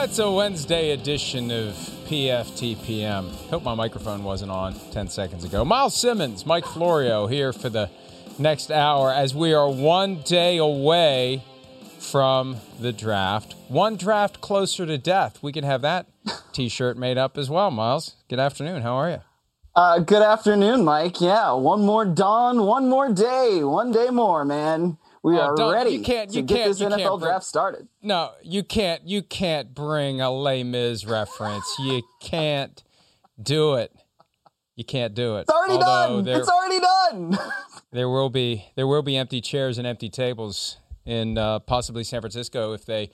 Oh, it's a Wednesday edition of PFTPM. Hope my microphone wasn't on 10 seconds ago. Myles Simmons, Mike Florio here for the next hour as we are one day away from the draft. One draft closer to death. We can have that t shirt made up as well, Myles. Good afternoon. How are you? Uh, good afternoon, Mike. Yeah, one more dawn, one more day, one day more, man. We Oh, are ready you can't- you to get can't- this you can't NFL bring- draft started. No, you can't. You can't bring a Les Mis reference. You can't do it. You can't do it. It's already Although done. There, It's already done. there will be there will be empty chairs and empty tables in uh, possibly San Francisco if they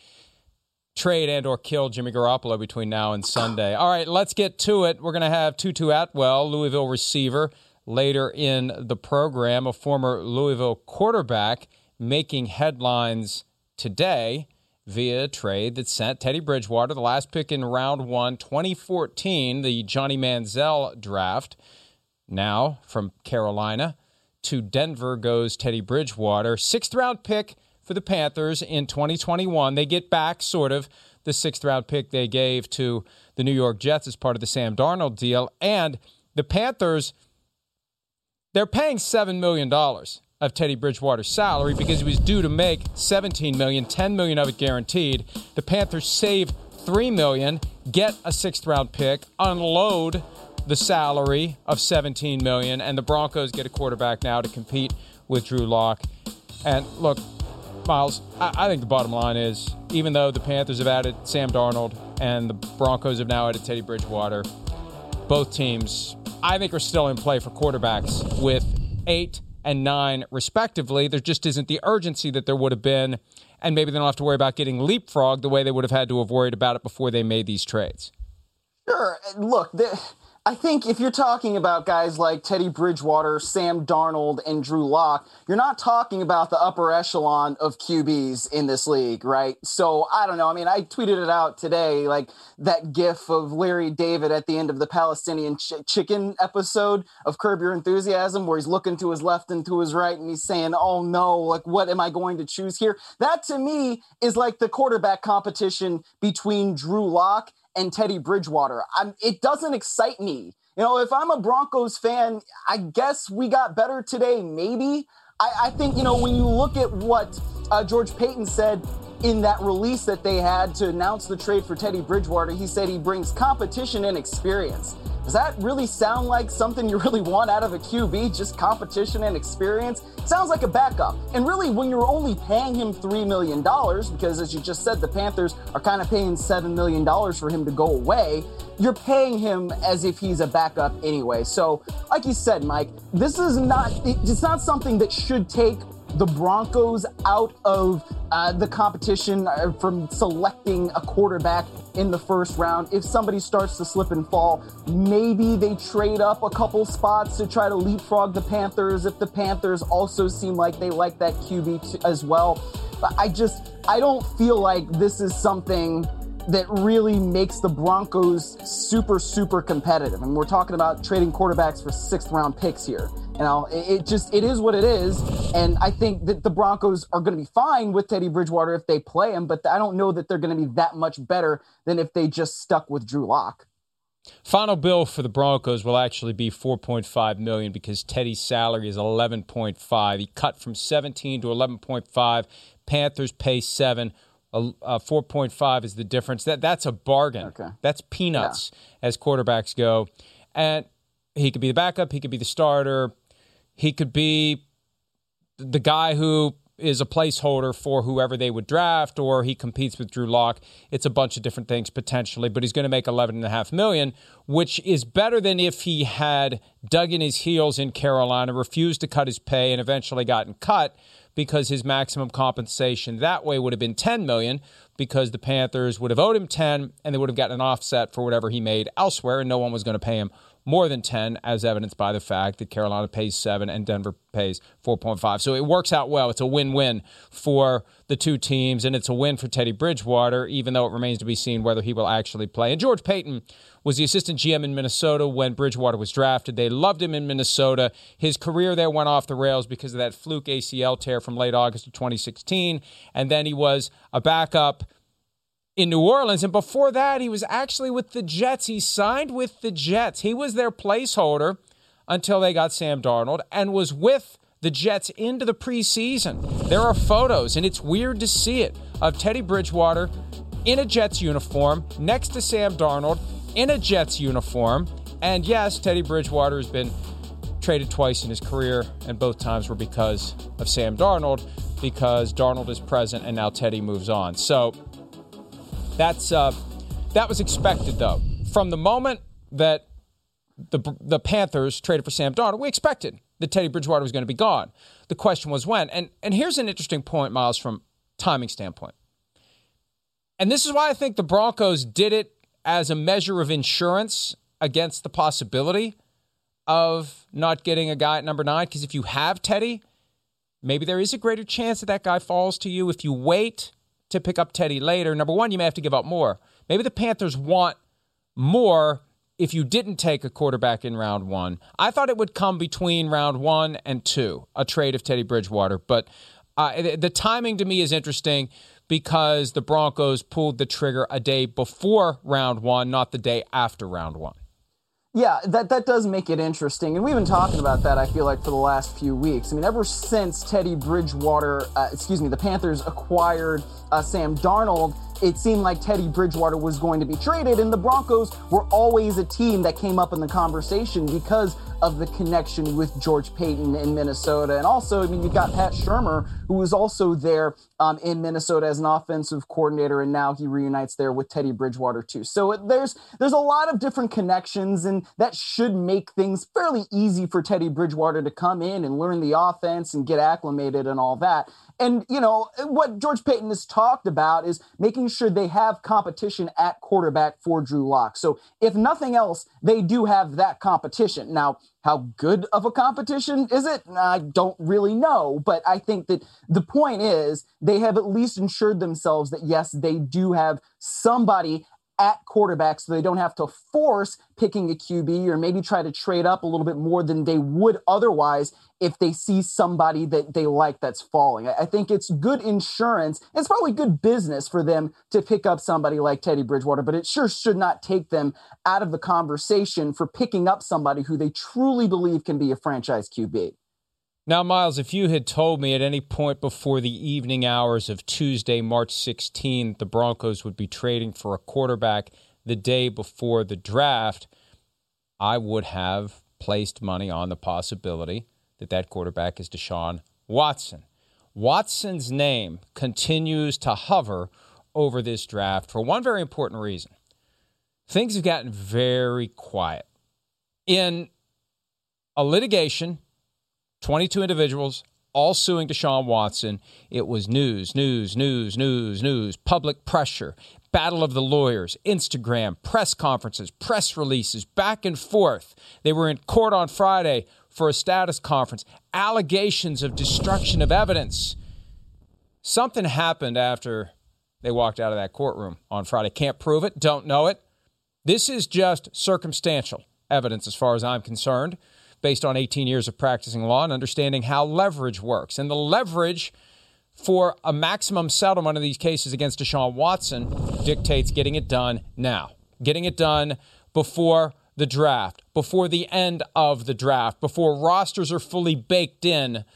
trade and or kill Jimmy Garoppolo between now and Sunday. All right, let's get to it. We're going to have Tutu Atwell, Louisville receiver, later in the program, a former Louisville quarterback making headlines today via a trade that sent Teddy Bridgewater, the last pick in round 1, 2014, the Johnny Manziel draft. Now from Carolina to Denver goes Teddy Bridgewater, sixth round pick for the Panthers in 2021. They get back sort of the sixth round pick they gave to the New York Jets as part of the Sam Darnold deal. And the Panthers, they're paying $7 million of Teddy Bridgewater's salary because he was due to make $17 million, $10 million of it guaranteed. The Panthers save 3 million, get a sixth round pick, unload the salary of 17 million and the Broncos get a quarterback now to compete with Drew Lock. And look, Myles, I, I think the bottom line is even though the Panthers have added Sam Darnold and the Broncos have now added Teddy Bridgewater, both teams I think are still in play for quarterbacks with 8 and 9 respectively. There just isn't the urgency that there would have been and maybe they don't have to worry about getting leapfrog the way they would have had to have worried about it before they made these trades. Sure. Look, the, I think if you're talking about guys like Teddy Bridgewater, Sam Darnold, and Drew Lock, you're not talking about the upper echelon of QBs in this league, right? So I don't know. I mean, I tweeted it out today, like that gif of Larry David at the end of the Palestinian ch- chicken episode of Curb Your Enthusiasm, where he's looking to his left and to his right and he's saying, Oh no, like what am I going to choose here? That to me is like the quarterback competition between Drew Lock and Teddy Bridgewater. I'm, it doesn't excite me. You know, if I'm a Broncos fan, I guess we got better today, maybe. I, I think, you know, when you look at what uh, George Paton said in that release that they had to announce the trade for Teddy Bridgewater, he said he brings competition and experience. Does that really sound like something you really want out of a QB? Just competition and experience? Sounds like a backup. And really, when you're only paying him $3 million, because as you just said, the Panthers are kind of paying $7 million for him to go away, you're paying him as if he's a backup anyway. So, like you said, Mike, this is not, it's not something that should take the Broncos out of uh, the competition uh, from selecting a quarterback in the first round. If somebody starts to slip and fall, maybe they trade up a couple spots to try to leapfrog the Panthers. If the Panthers also seem like they like that QB t- as well. But I just, I don't feel like this is something that really makes the Broncos super, super competitive. And we're talking about trading quarterbacks for sixth round picks here. You know, it, it just it is what it is, and I think that the Broncos are going to be fine with Teddy Bridgewater if they play him, but I don't know that they're going to be that much better than if they just stuck with Drew Lock. Final bill for the Broncos will actually be 4.5 million because Teddy's salary is 11.5. He cut from 17 to 11.5. Panthers pay 7. Uh, uh, 4.5 is the difference. That that's a bargain. Okay. That's peanuts as quarterbacks go. And he could be the backup, he could be the starter. He could be the guy who is a placeholder for whoever they would draft or he competes with Drew Lock. It's a bunch of different things potentially, but he's going to make 11.5 million, which is better than if he had dug in his heels in Carolina, refused to cut his pay and eventually gotten cut because his maximum compensation that way would have been 10 million because the Panthers would have owed him 10 and they would have gotten an offset for whatever he made elsewhere and no one was going to pay him more than 10, as evidenced by the fact that Carolina pays 7 and Denver pays 4.5. So it works out well. It's a win win for the two teams, and it's a win for Teddy Bridgewater, even though it remains to be seen whether he will actually play. And George Paton was the assistant GM in Minnesota when Bridgewater was drafted. They loved him in Minnesota. His career there went off the rails because of that fluke ACL tear from late August of 2016. And then he was a backup in New Orleans. And before that, he was actually with the Jets. He signed with the Jets. He was their placeholder until they got Sam Darnold and was with the Jets into the preseason. There are photos, and it's weird to see it, of Teddy Bridgewater in a Jets uniform next to Sam Darnold in a Jets uniform. And yes, Teddy Bridgewater has been traded twice in his career, and both times were because of Sam Darnold, because Darnold is present and now Teddy moves on. So that's uh, that was expected though. From the moment that the the Panthers traded for Sam Darnold, we expected that Teddy Bridgewater was going to be gone. The question was when. And and here's an interesting point, Myles, from timing standpoint. And this is why I think the Broncos did it as a measure of insurance against the possibility of not getting a guy at number nine. Because if you have Teddy, maybe there is a greater chance that that guy falls to you. If you wait to pick up Teddy later, number one, you may have to give up more. Maybe the Panthers want more if you didn't take a quarterback in round one. I thought it would come between round one and two, a trade of Teddy Bridgewater. But uh, the timing to me is interesting because the Broncos pulled the trigger a day before round one, not the day after round one. Yeah, that, that does make it interesting. And we've been talking about that, I feel like, for the last few weeks. I mean, ever since Teddy Bridgewater, uh, excuse me, the Panthers acquired uh, Sam Darnold, it seemed like Teddy Bridgewater was going to be traded, and the Broncos were always a team that came up in the conversation because of the connection with George Paton in Minnesota. And also, I mean, you've got Pat Shurmur, who was also there um, in Minnesota as an offensive coordinator, and now he reunites there with Teddy Bridgewater too. So there's there's a lot of different connections, and that should make things fairly easy for Teddy Bridgewater to come in and learn the offense and get acclimated and all that. And, you know, what George Paton has talked about is making sure they have competition at quarterback for Drew Lock. So, if nothing else, they do have that competition. Now, how good of a competition is it? I don't really know. But I think that the point is they have at least ensured themselves that, yes, they do have somebody at quarterback so they don't have to force picking a QB or maybe try to trade up a little bit more than they would otherwise if they see somebody that they like that's falling. I think it's good insurance. It's probably good business for them to pick up somebody like Teddy Bridgewater, but it sure should not take them out of the conversation for picking up somebody who they truly believe can be a franchise QB. Now, Myles, if you had told me at any point before the evening hours of Tuesday, March 16th, the Broncos would be trading for a quarterback the day before the draft, I would have placed money on the possibility that that quarterback is Deshaun Watson. Watson's name continues to hover over this draft for one very important reason. Things have gotten very quiet. In a litigation 22 individuals all suing Deshaun Watson. It was news, news, news, news, news, public pressure, battle of the lawyers, Instagram, press conferences, press releases, back and forth. They were in court on Friday for a status conference, allegations of destruction of evidence. Something happened after they walked out of that courtroom on Friday. Can't prove it, don't know it. This is just circumstantial evidence as far as I'm concerned based on 18 years of practicing law and understanding how leverage works. And the leverage for a maximum settlement of these cases against Deshaun Watson dictates getting it done now, getting it done before the draft, before the end of the draft, before rosters are fully baked in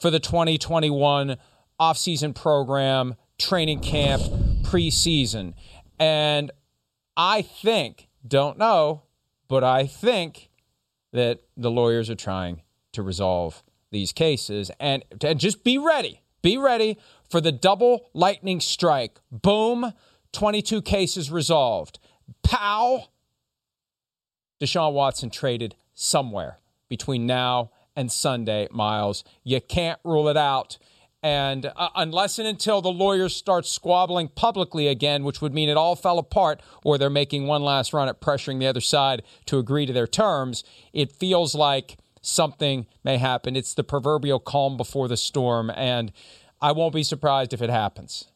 for the 2021 offseason program, training camp, preseason. And I think, don't know, but I think that the lawyers are trying to resolve these cases and, and just be ready Be ready for the double lightning strike. Boom, 22 cases resolved. Pow, Deshaun Watson traded somewhere between now and Sunday, Myles. You can't rule it out. And uh, unless and until the lawyers start squabbling publicly again, which would mean it all fell apart, or they're making one last run at pressuring the other side to agree to their terms, it feels like something may happen. It's the proverbial calm before the storm, and I won't be surprised if it happens.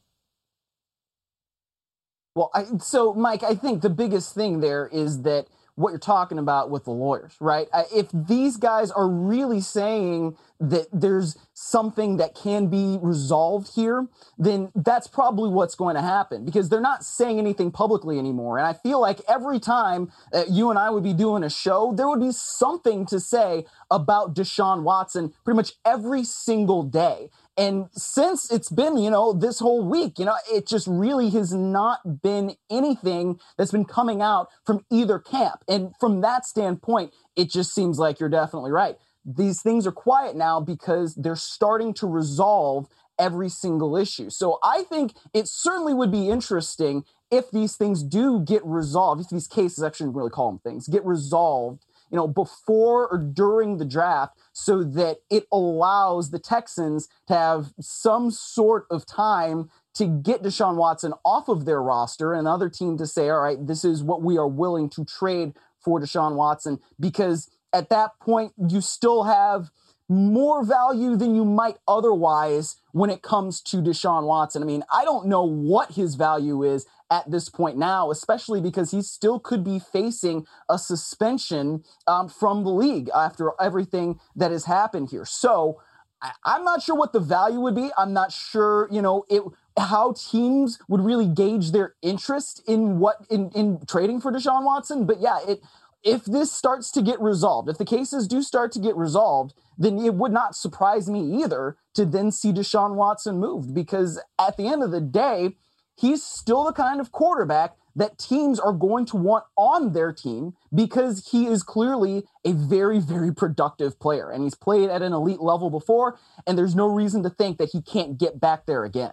Well, I, so Mike, I think the biggest thing there is that what you're talking about with the lawyers, right? If these guys are really saying that there's something that can be resolved here, then that's probably what's going to happen because they're not saying anything publicly anymore. And I feel like every time you and I would be doing a show, there would be something to say about Deshaun Watson pretty much every single day. And since it's been, you know, this whole week, you know, it just really has not been anything that's been coming out from either camp. And from that standpoint, it just seems like you're definitely right. These things are quiet now because they're starting to resolve every single issue. So I think it certainly would be interesting if these things do get resolved, if these cases, actually really call them things, get resolved you know, before or during the draft so that it allows the Texans to have some sort of time to get Deshaun Watson off of their roster and other team to say, all right, this is what we are willing to trade for Deshaun Watson. Because at that point, you still have more value than you might otherwise when it comes to Deshaun Watson. I mean, I don't know what his value is at this point now, especially because he still could be facing a suspension um, from the league after everything that has happened here. So I, I'm not sure what the value would be. I'm not sure, you know, it how teams would really gauge their interest in what in in trading for Deshaun Watson. But yeah, it if this starts to get resolved, if the cases do start to get resolved, then it would not surprise me either to then see Deshaun Watson moved because at the end of the day, he's still the kind of quarterback that teams are going to want on their team because he is clearly a very, very productive player. And he's played at an elite level before, and there's no reason to think that he can't get back there again.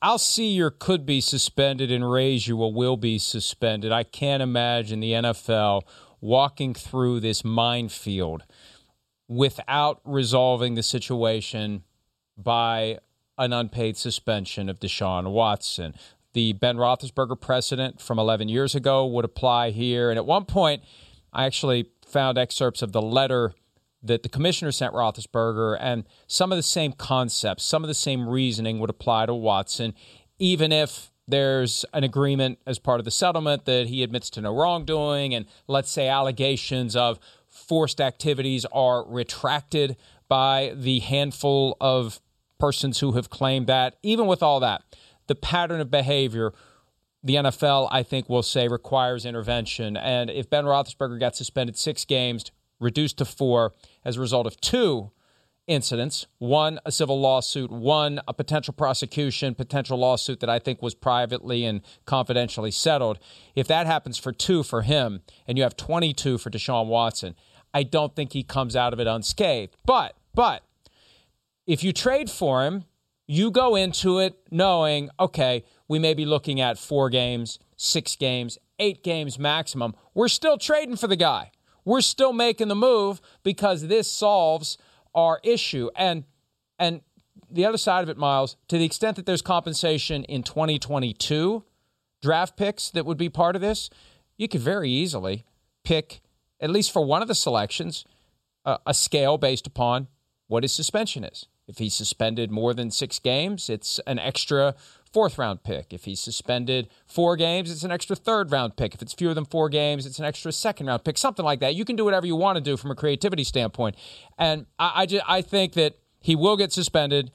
I'll see your could be suspended and raise you a will be suspended. I can't imagine the NFL walking through this minefield without resolving the situation by an unpaid suspension of Deshaun Watson. The Ben Roethlisberger precedent from 11 years ago would apply here. And at one point, I actually found excerpts of the letter that the commissioner sent Roethlisberger, and some of the same concepts, some of the same reasoning would apply to Watson, even if there's an agreement as part of the settlement that he admits to no wrongdoing, and let's say allegations of forced activities are retracted by the handful of persons who have claimed that. Even with all that, the pattern of behavior, the NFL, I think, will say requires intervention. And if Ben Roethlisberger got suspended six games, reduced to four as a result of two incidents one, a civil lawsuit, one, a potential prosecution, potential lawsuit that I think was privately and confidentially settled. If that happens for two for him, and you have 22 for Deshaun Watson, I don't think he comes out of it unscathed. But, but, if you trade for him, you go into it knowing, okay, we may be looking at four games, six games, eight games maximum. We're still trading for the guy. We're still making the move because this solves our issue. And and the other side of it, Myles, to the extent that there's compensation in 2022 draft picks that would be part of this, you could very easily pick, at least for one of the selections, uh, a scale based upon what his suspension is. If he's suspended more than six games, it's an extra fourth round pick. If he's suspended four games, it's an extra third round pick. If it's fewer than four games, it's an extra second round pick, something like that. You can do whatever you want to do from a creativity standpoint. And I, I, just, I think that he will get suspended,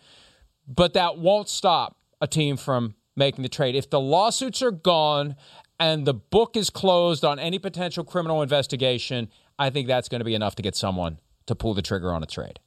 but that won't stop a team from making the trade. If the lawsuits are gone and the book is closed on any potential criminal investigation, I think that's going to be enough to get someone to pull the trigger on a trade.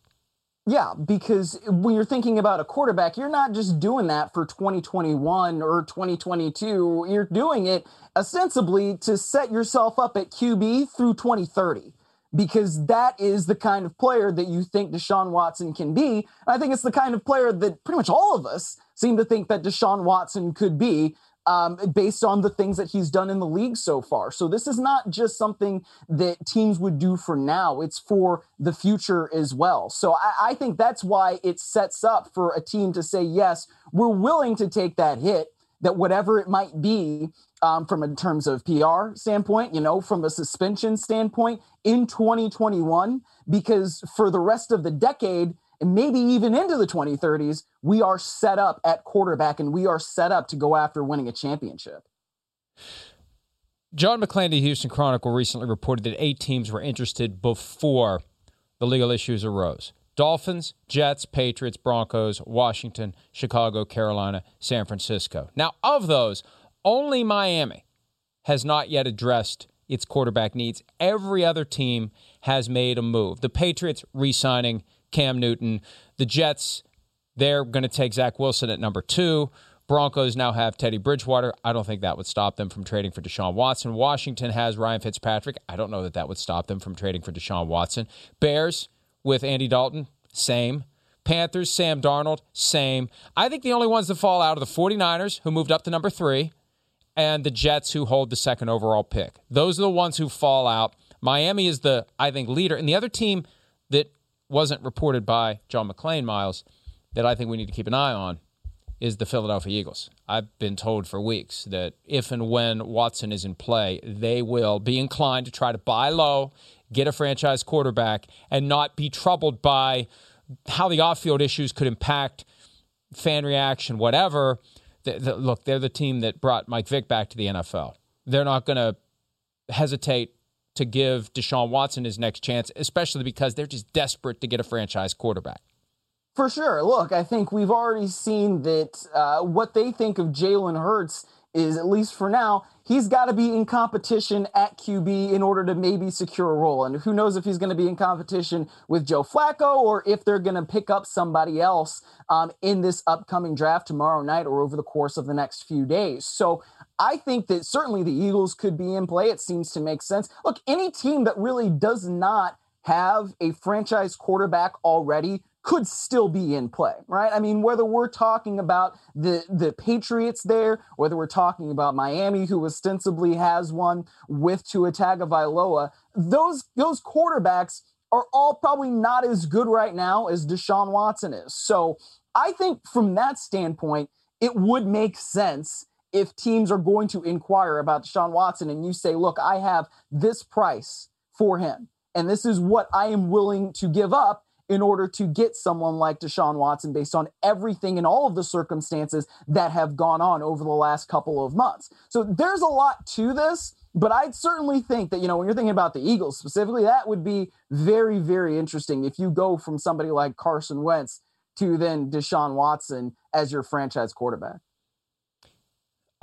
Yeah, because when you're thinking about a quarterback, you're not just doing that for 2021 or 2022. You're doing it ostensibly to set yourself up at QB through 2030 because that is the kind of player that you think Deshaun Watson can be. I think it's the kind of player that pretty much all of us seem to think that Deshaun Watson could be um, based on the things that he's done in the league so far. So this is not just something that teams would do for now, it's for the future as well. So I, I think that's why it sets up for a team to say, yes, we're willing to take that hit that whatever it might be um, from in terms of PR standpoint, you know, from a suspension standpoint in 2021, because for the rest of the decade and maybe even into the 2030s, we are set up at quarterback and we are set up to go after winning a championship. John McClain, the Houston Chronicle, recently reported that eight teams were interested before the legal issues arose. Dolphins, Jets, Patriots, Broncos, Washington, Chicago, Carolina, San Francisco. Now, of those, only Miami has not yet addressed its quarterback needs. Every other team has made a move. The Patriots re signing Cam Newton. The Jets, they're going to take Zach Wilson at number two. Broncos now have Teddy Bridgewater. I don't think that would stop them from trading for Deshaun Watson. Washington has Ryan Fitzpatrick. I don't know that that would stop them from trading for Deshaun Watson. Bears, with Andy Dalton, same. Panthers, Sam Darnold, same. I think the only ones that fall out are the 49ers, who moved up to number three, and the Jets, who hold the second overall pick. Those are the ones who fall out. Miami is the, I think, leader. And the other team wasn't reported by John McClain, Myles, that I think we need to keep an eye on is the Philadelphia Eagles. I've been told for weeks that if and when Watson is in play, they will be inclined to try to buy low get a franchise quarterback, and not be troubled by how the off field issues could impact fan reaction, whatever. The, the, look, they're the team that brought Mike Vick back to the NFL. They're not going to hesitate to give Deshaun Watson his next chance, especially because they're just desperate to get a franchise quarterback. For sure. Look, I think we've already seen that uh, what they think of Jalen Hurts is, at least for now, he's got to be in competition at QB in order to maybe secure a role. And who knows if he's going to be in competition with Joe Flacco or if they're going to pick up somebody else um, in this upcoming draft tomorrow night or over the course of the next few days. So I think that certainly the Eagles could be in play. It seems to make sense. Look, any team that really does not have a franchise quarterback already could still be in play, right? I mean, whether we're talking about the the Patriots there, whether we're talking about Miami, who ostensibly has one with Tua Tagovailoa, those those quarterbacks are all probably not as good right now as Deshaun Watson is. So I think from that standpoint, it would make sense if teams are going to inquire about Deshaun Watson and you say, look, I have this price for him, and this is what I am willing to give up in order to get someone like Deshaun Watson based on everything and all of the circumstances that have gone on over the last couple of months. So there's a lot to this, but I'd certainly think that, you know, when you're thinking about the Eagles specifically, that would be very, very interesting if you go from somebody like Carson Wentz to then Deshaun Watson as your franchise quarterback.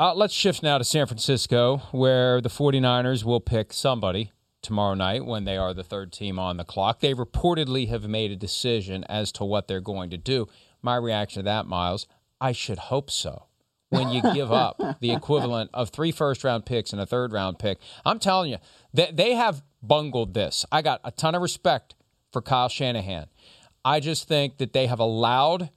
Uh, let's shift now to San Francisco, where the 49ers will pick somebody tomorrow night when they are the third team on the clock. They reportedly have made a decision as to what they're going to do. My reaction to that, Myles, I should hope so. When you give up the equivalent of three first round picks and a third round pick, I'm telling you, they, they have bungled this. I got a ton of respect for Kyle Shanahan. I just think that they have allowed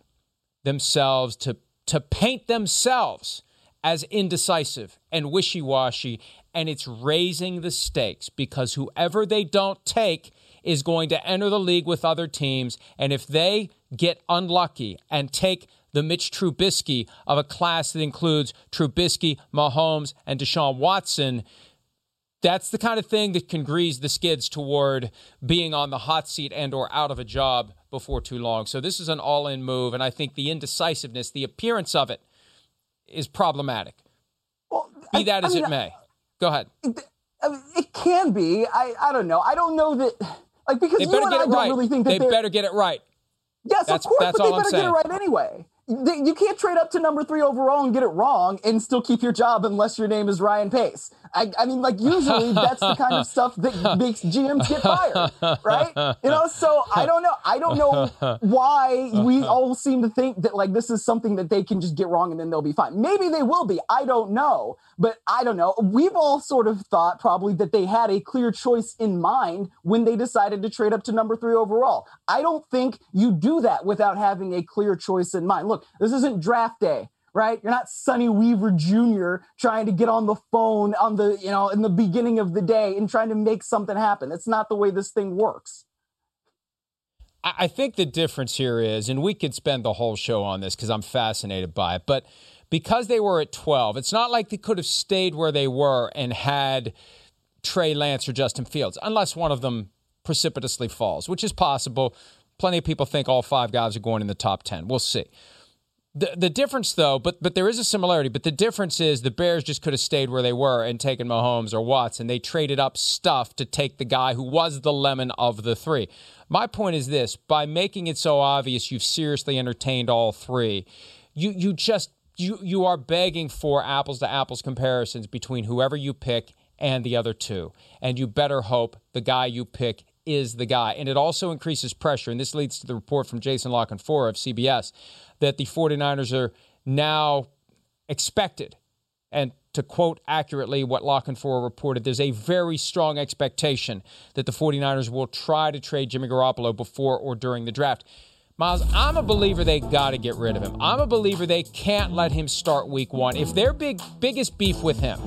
themselves to to paint themselves as indecisive and wishy washy and it's raising the stakes because whoever they don't take is going to enter the league with other teams. And if they get unlucky and take the Mitch Trubisky of a class that includes Trubisky, Mahomes, and Deshaun Watson, that's the kind of thing that can grease the skids toward being on the hot seat and or out of a job before too long. So this is an all-in move and I think the indecisiveness, the appearance of it is problematic. Well, Be that as I mean, it may. Go ahead. It, it can be. I, I don't know. I don't know that like because they better get it right. Really think that they better get it right. Yes, that's, of course, but they better get it right anyway. You can't trade up to number three overall and get it wrong and still keep your job unless your name is Ryan Pace. I, I mean, like usually that's the kind of stuff that makes GMs get fired, right? You know, so I don't know. I don't know why we all seem to think that like this is something that they can just get wrong and then they'll be fine. Maybe they will be. I don't know, but I don't know. We've all sort of thought probably that they had a clear choice in mind when they decided to trade up to number three overall. I don't think you do that without having a clear choice in mind. Look, this isn't draft day right? You're not Sonny Weaver Jr. trying to get on the phone on the, you know, in the beginning of the day and trying to make something happen. That's not the way this thing works. I think the difference here is, and we could spend the whole show on this because I'm fascinated by it, but because they were at 12, it's not like they could have stayed where they were and had Trey Lance or Justin Fields, unless one of them precipitously falls, which is possible. Plenty of people think all five guys are going in the top 10. We'll see. The the difference though, but but there is a similarity, but the difference is the Bears just could have stayed where they were and taken Mahomes or Watts, and they traded up stuff to take the guy who was the lemon of the three. My point is this by making it so obvious you've seriously entertained all three, you you just you you are begging for apples to apples comparisons between whoever you pick and the other two. And you better hope the guy you pick is the guy. And it also increases pressure. And this leads to the report from Jason La Canfora of CBS that the 49ers are now expected. And to quote accurately what La Canfora reported, there's a very strong expectation that the 49ers will try to trade Jimmy Garoppolo before or during the draft. Myles, I'm a believer they got to get rid of him. I'm a believer they can't let him start week one. If their big biggest beef with him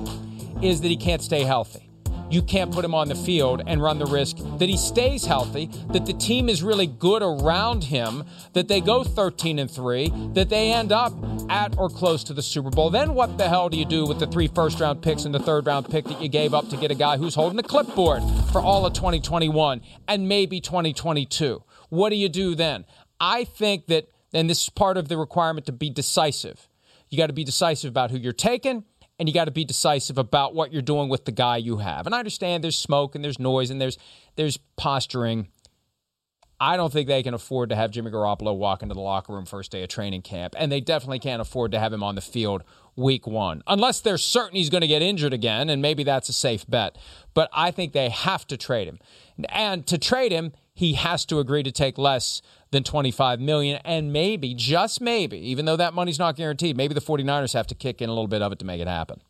is that he can't stay healthy, you can't put him on the field and run the risk that he stays healthy, that the team is really good around him, that they go 13 and 3, that they end up at or close to the Super Bowl. Then what the hell do you do with the three first round picks and the third round pick that you gave up to get a guy who's holding a clipboard for all of 2021 and maybe 2022? What do you do then? I think that, and this is part of the requirement to be decisive. You got to be decisive about who you're taking and you got to be decisive about what you're doing with the guy you have. And I understand there's smoke and there's noise and there's there's posturing. I don't think they can afford to have Jimmy Garoppolo walk into the locker room first day of training camp, and they definitely can't afford to have him on the field week one, unless they're certain he's going to get injured again, and maybe that's a safe bet. But I think they have to trade him, and to trade him, he has to agree to take less than 25 million and maybe just maybe even though that money's not guaranteed maybe the 49ers have to kick in a little bit of it to make it happen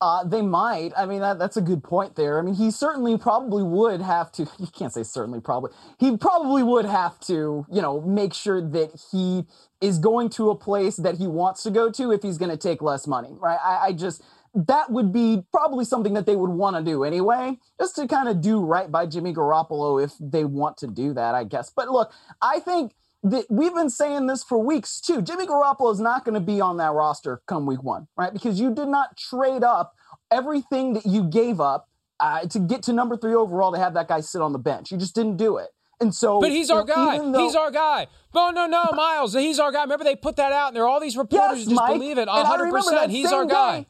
uh, they might. I mean, that, that's a good point there. I mean, he certainly probably would have to. You can't say certainly, probably. He probably would have to, you know, make sure that he is going to a place that he wants to go to if he's going to take less money, right? I, I just that would be probably something that they would want to do anyway, just to kind of do right by Jimmy Garoppolo if they want to do that, I guess. But look, I think that we've been saying this for weeks too. Jimmy Garoppolo is not going to be on that roster come week one, right? Because you did not trade up everything that you gave up uh, to get to number three overall to have that guy sit on the bench. You just didn't do it. And so, but he's our guy. Though, he's our guy. No, no, no, Myles. He's our guy. Remember they put that out, and there are all these reporters yes, just Mike, believe it. hundred percent. He's our guy. Day,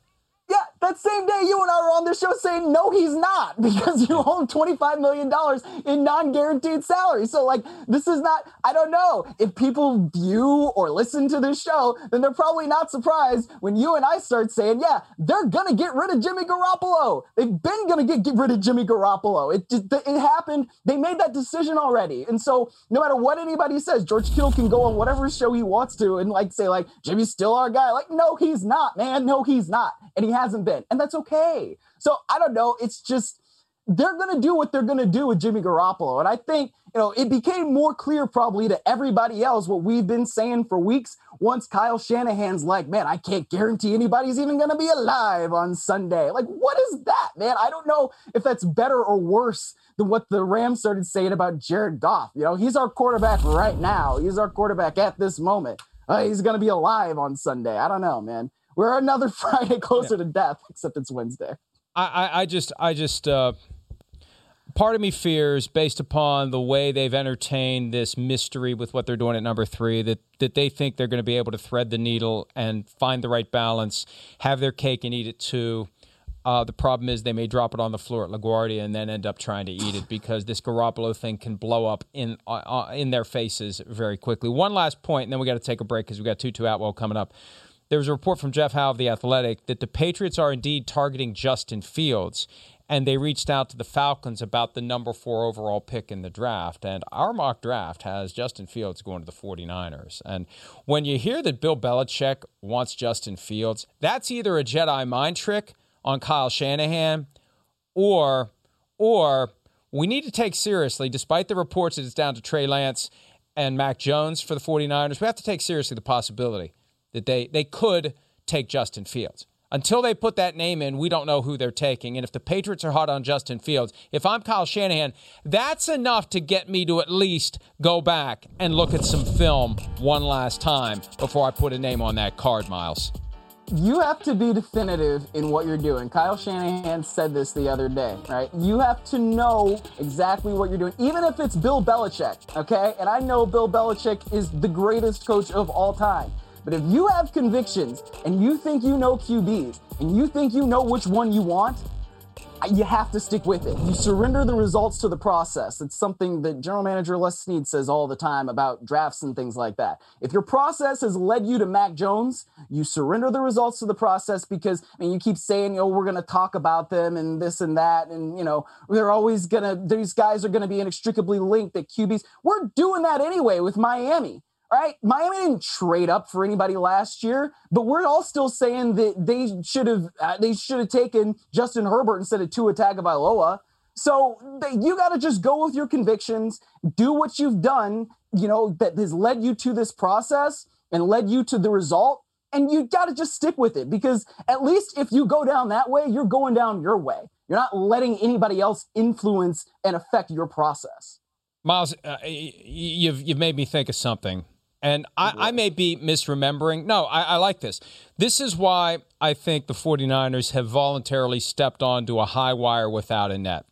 yeah, that same day you and I were on the show saying no, he's not because you own twenty five million dollars in non guaranteed salary. So like this is not. I don't know if people view or listen to this show, then they're probably not surprised when you and I start saying, yeah, they're gonna get rid of Jimmy Garoppolo. They've been gonna get, get rid of Jimmy Garoppolo. It just it happened. They made that decision already, and so no matter what anybody says, George Kittle can go on whatever show he wants to and like say like Jimmy's still our guy. Like no, he's not, man. No, he's not, and he hasn't been, and that's okay. So I don't know. It's just they're going to do what they're going to do with Jimmy Garoppolo, and I think you know it became more clear probably to everybody else what we've been saying for weeks. Once Kyle Shanahan's like, man, I can't guarantee anybody's even going to be alive on Sunday. Like, what is that, man? I don't know if that's better or worse than what the Rams started saying about Jared Goff. You know, he's our quarterback right now. He's our quarterback at this moment. Uh, he's going to be alive on Sunday. I don't know, man. We're another Friday closer yeah. to death, except it's Wednesday. I, I, I just, I just, uh, part of me fears, based upon the way they've entertained this mystery with what they're doing at number three, that that they think they're going to be able to thread the needle and find the right balance, have their cake and eat it too. Uh, the problem is they may drop it on the floor at LaGuardia and then end up trying to eat it because this Garoppolo thing can blow up in uh, uh in their faces very quickly. One last point, and then we got to take a break because we got Tutu Atwell coming up. There was a report from Jeff Howe of The Athletic that the Patriots are indeed targeting Justin Fields, and they reached out to the Falcons about the number four overall pick in the draft. And our mock draft has Justin Fields going to the 49ers. And when you hear that Bill Belichick wants Justin Fields, that's either a Jedi mind trick on Kyle Shanahan or or we need to take seriously, despite the reports that it's down to Trey Lance and Mac Jones for the 49ers, we have to take seriously the possibility that they, they could take Justin Fields. Until they put that name in, we don't know who they're taking. And if the Patriots are hot on Justin Fields, if I'm Kyle Shanahan, that's enough to get me to at least go back and look at some film one last time before I put a name on that card, Myles. you have to be definitive in what you're doing. Kyle Shanahan said this the other day, right? You have to know exactly what you're doing, even if it's Bill Belichick, okay? And I know Bill Belichick is the greatest coach of all time. But if you have convictions and you think you know QBs and you think you know which one you want, you have to stick with it. You surrender the results to the process. It's something that General Manager Les Snead says all the time about drafts and things like that. If your process has led you to Mac Jones, you surrender the results to the process because I mean you keep saying, oh, we're gonna talk about them and this and that, and you know, they're always gonna these guys are gonna be inextricably linked at QBs. We're doing that anyway with Miami right? Miami didn't trade up for anybody last year, but we're all still saying that they should have uh, they should have taken Justin Herbert instead of Tua Tagovailoa. So you got to just go with your convictions, do what you've done, you know, that has led you to this process and led you to the result. And you got to just stick with it because at least if you go down that way, you're going down your way. You're not letting anybody else influence and affect your process. Myles, uh, you've you've made me think of something and I, I, may be misremembering. No, I, I, like this. This is why I think the 49ers have voluntarily stepped onto a high wire without a net.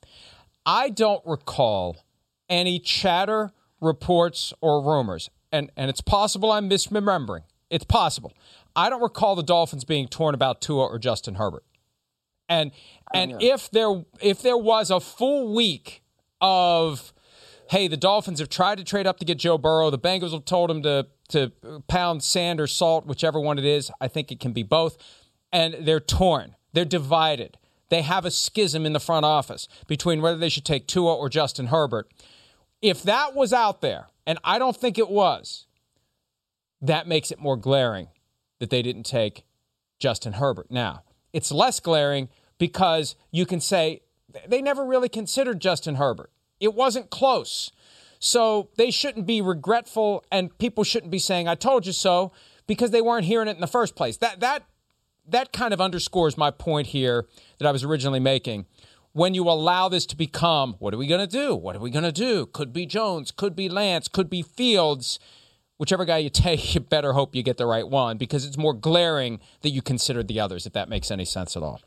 I don't recall any chatter, reports, or rumors. And, and it's possible I'm misremembering. It's possible. I don't recall the Dolphins being torn about Tua or Justin Herbert. And oh, and if there if there was a full week of hey, the Dolphins have tried to trade up to get Joe Burrow. The Bengals have told him to to pound sand or salt, whichever one it is. I think it can be both. And they're torn. They're divided. They have a schism in the front office between whether they should take Tua or Justin Herbert. If that was out there, and I don't think it was, that makes it more glaring that they didn't take Justin Herbert. Now, it's less glaring because you can say they never really considered Justin Herbert. It wasn't close. So they shouldn't be regretful and people shouldn't be saying, I told you so, because they weren't hearing it in the first place. That that that kind of underscores my point here that I was originally making. When you allow this to become, what are we going to do? What are we going to do? Could be Jones, could be Lance, could be Fields. Whichever guy you take, you better hope you get the right one because it's more glaring that you considered the others, if that makes any sense at all.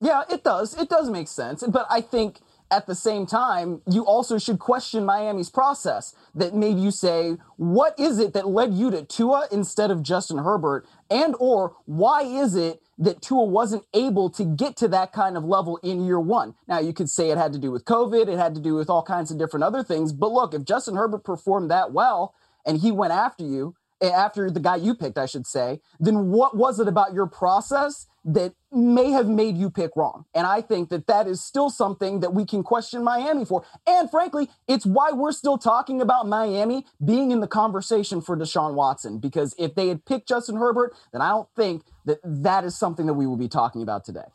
Yeah, it does. It does make sense. But I think at the same time, you also should question Miami's process that made you say, what is it that led you to Tua instead of Justin Herbert? And or why is it that Tua wasn't able to get to that kind of level in year one? Now you could say it had to do with COVID, it had to do with all kinds of different other things. But look, if Justin Herbert performed that well and he went after you, after the guy you picked, I should say, then what was it about your process that may have made you pick wrong? And I think that that is still something that we can question Miami for. And frankly, it's why we're still talking about Miami being in the conversation for Deshaun Watson. Because if they had picked Justin Herbert, then I don't think that that is something that we will be talking about today.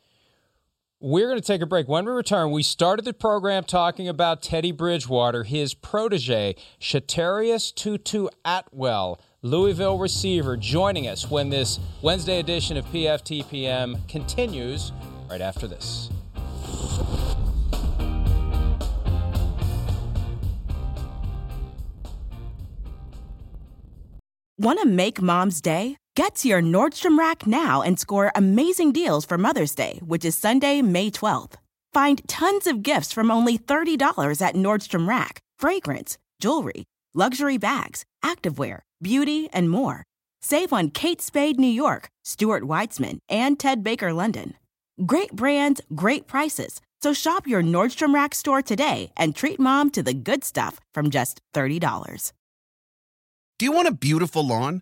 We're going to take a break. When we return, we started the program talking about Teddy Bridgewater, his protege, Shatarius Tutu Atwell Louisville receiver, joining us when this Wednesday edition of PFTPM continues right after this. Want to make mom's day? Get to your Nordstrom Rack now and score amazing deals for Mother's Day, which is Sunday, May 12th. Find tons of gifts from only $30 at Nordstrom Rack fragrance, jewelry, luxury bags, activewear beauty, and more. Save on Kate Spade New York, Stuart Weitzman, and Ted Baker London. Great brands, great prices. So shop your Nordstrom Rack store today and treat mom to the good stuff from just $30. Do you want a beautiful lawn?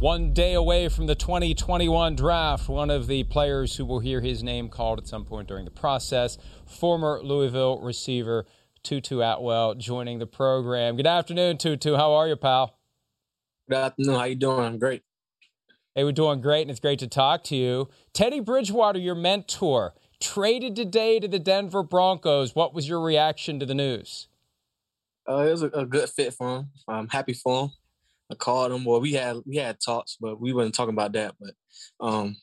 One day away from the 2021 draft, one of the players who will hear his name called at some point during the process, former Louisville receiver Tutu Atwell, joining the program. Good afternoon, Tutu. How are you, pal? Good afternoon. How you doing? I'm great. Hey, we're doing great, and it's great to talk to you. Teddy Bridgewater, your mentor, traded today to the Denver Broncos. What was your reaction to the news? Uh, it was a, a good fit for him. I'm happy for him. I called him. Well, we had we had talks, but we wasn't talking about that. But um,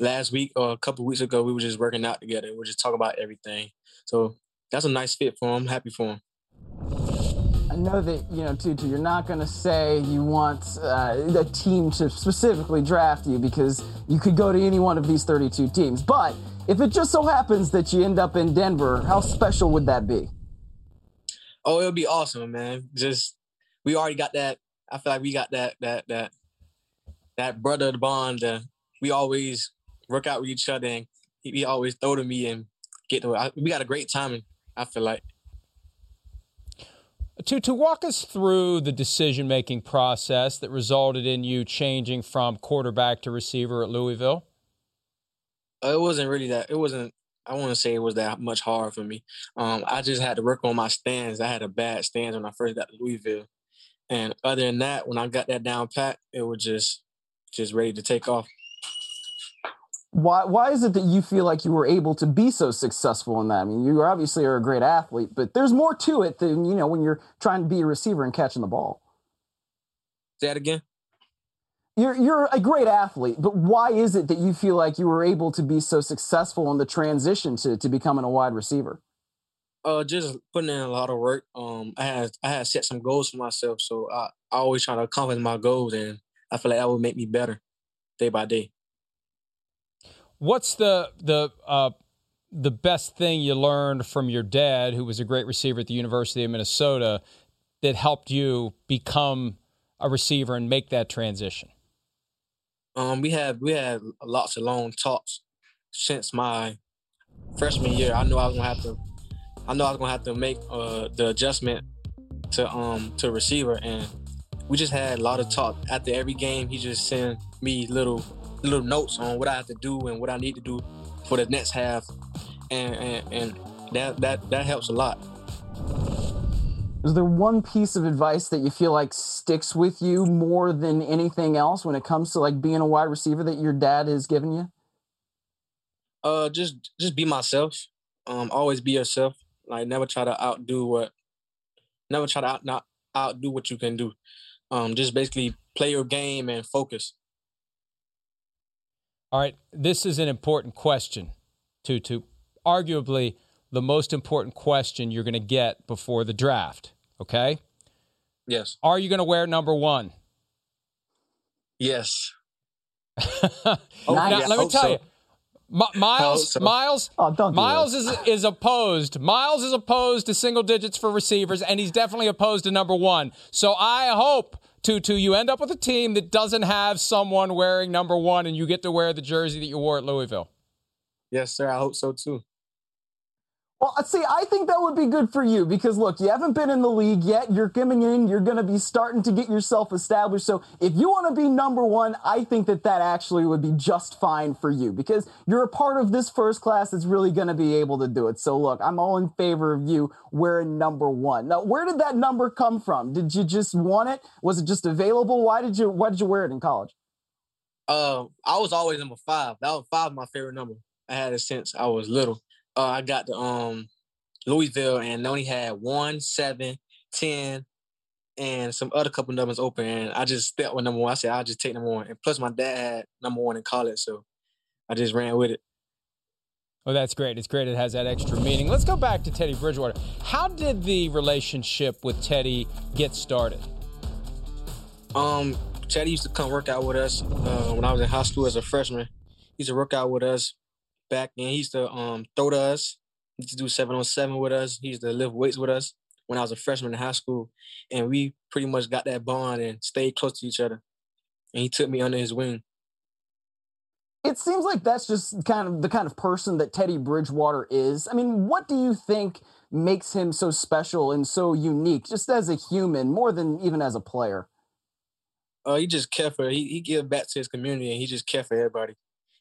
last week or a couple weeks ago, we were just working out together. We are just talking about everything. So that's a nice fit for him. happy for him. I know that you know, Tutu. You're not going to say you want uh, a team to specifically draft you because you could go to any one of these 32 teams. But if it just so happens that you end up in Denver, how special would that be? Oh, it would be awesome, man. Just we already got that I feel like we got that that that that brother bond. Uh, we always work out with each other, and he, he always throw to me and get to. I, we got a great time. I feel like. Tutu walk us through the decision making process that resulted in you changing from quarterback to receiver at Louisville. Uh, it wasn't really that. It wasn't. I want to say it was that much hard for me. Um, I just had to work on my stands. I had a bad stance when I first got to Louisville, and other than that, when I got that down pat, it was just just ready to take off. Why why is it that you feel like you were able to be so successful in that? I mean, you obviously are a great athlete, but there's more to it than you know when you're trying to be a receiver and catching the ball. Say that again. You're you're a great athlete, but why is it that you feel like you were able to be so successful in the transition to to becoming a wide receiver? Uh, just putting in a lot of work. Um, I had I had set some goals for myself, so I, I always try to accomplish my goals, and I feel like that would make me better day by day. What's the the uh, the best thing you learned from your dad, who was a great receiver at the University of Minnesota, that helped you become a receiver and make that transition? Um, we had we had lots of long talks since my freshman year. I knew I was gonna have to I know I was gonna have to make uh, the adjustment to um to receiver, and we just had a lot of talk after every game. He just sent me little little notes on what I have to do and what I need to do for the next half, and and, and that that that helps a lot. Is there one piece of advice that you feel like sticks with you more than anything else when it comes to like being a wide receiver that your dad has given you? Uh, just just be myself. Um, always be yourself. Like never try to outdo what, never try to out not outdo what you can do. Um, just basically play your game and focus. All right, this is an important question, Tutu. Arguably the most important question you're going to get before the draft. Okay. Yes. Are you going to wear number one? Yes. oh, now, let me tell so. you, Myles, Myles, oh, don't Myles is is opposed. Myles is opposed to single digits for receivers, and he's definitely opposed to number one. So I hope Tutu you end up with a team that doesn't have someone wearing number one, and you get to wear the jersey that you wore at Louisville. Yes, sir. I hope so too. Well, see, I think that would be good for you because look, you haven't been in the league yet. You're coming in, you're going to be starting to get yourself established. So if you want to be number one, I think that that actually would be just fine for you because you're a part of this first class that's really going to be able to do it. So look, I'm all in favor of you wearing number one. Now, where did that number come from? Did you just want it? Was it just available? Why did you Why did you wear it in college? Uh, I was always number five. That was five my favorite number. I had it since I was little uh, I got the um Louisville and only had one, seven, ten, and some other couple numbers open. And I just stepped with number one. I said I'll just take number one. And plus my dad had number one in college, so I just ran with it. Oh, that's great. It's great. It has that extra meaning. Let's go back to Teddy Bridgewater. How did the relationship with Teddy get started? Um, Teddy used to come work out with us uh, when I was in high school as a freshman. He used to work out with us back then. He used to um, throw to us. He used to do seven on seven with us. He used to lift weights with us when I was a freshman in high school, and we pretty much got that bond and stayed close to each other. And he took me under his wing. It seems like that's just kind of the kind of person that Teddy Bridgewater is. I mean, what do you think makes him so special and so unique, just as a human, more than even as a player? Uh, he just care for he he give back to his community and he just care for everybody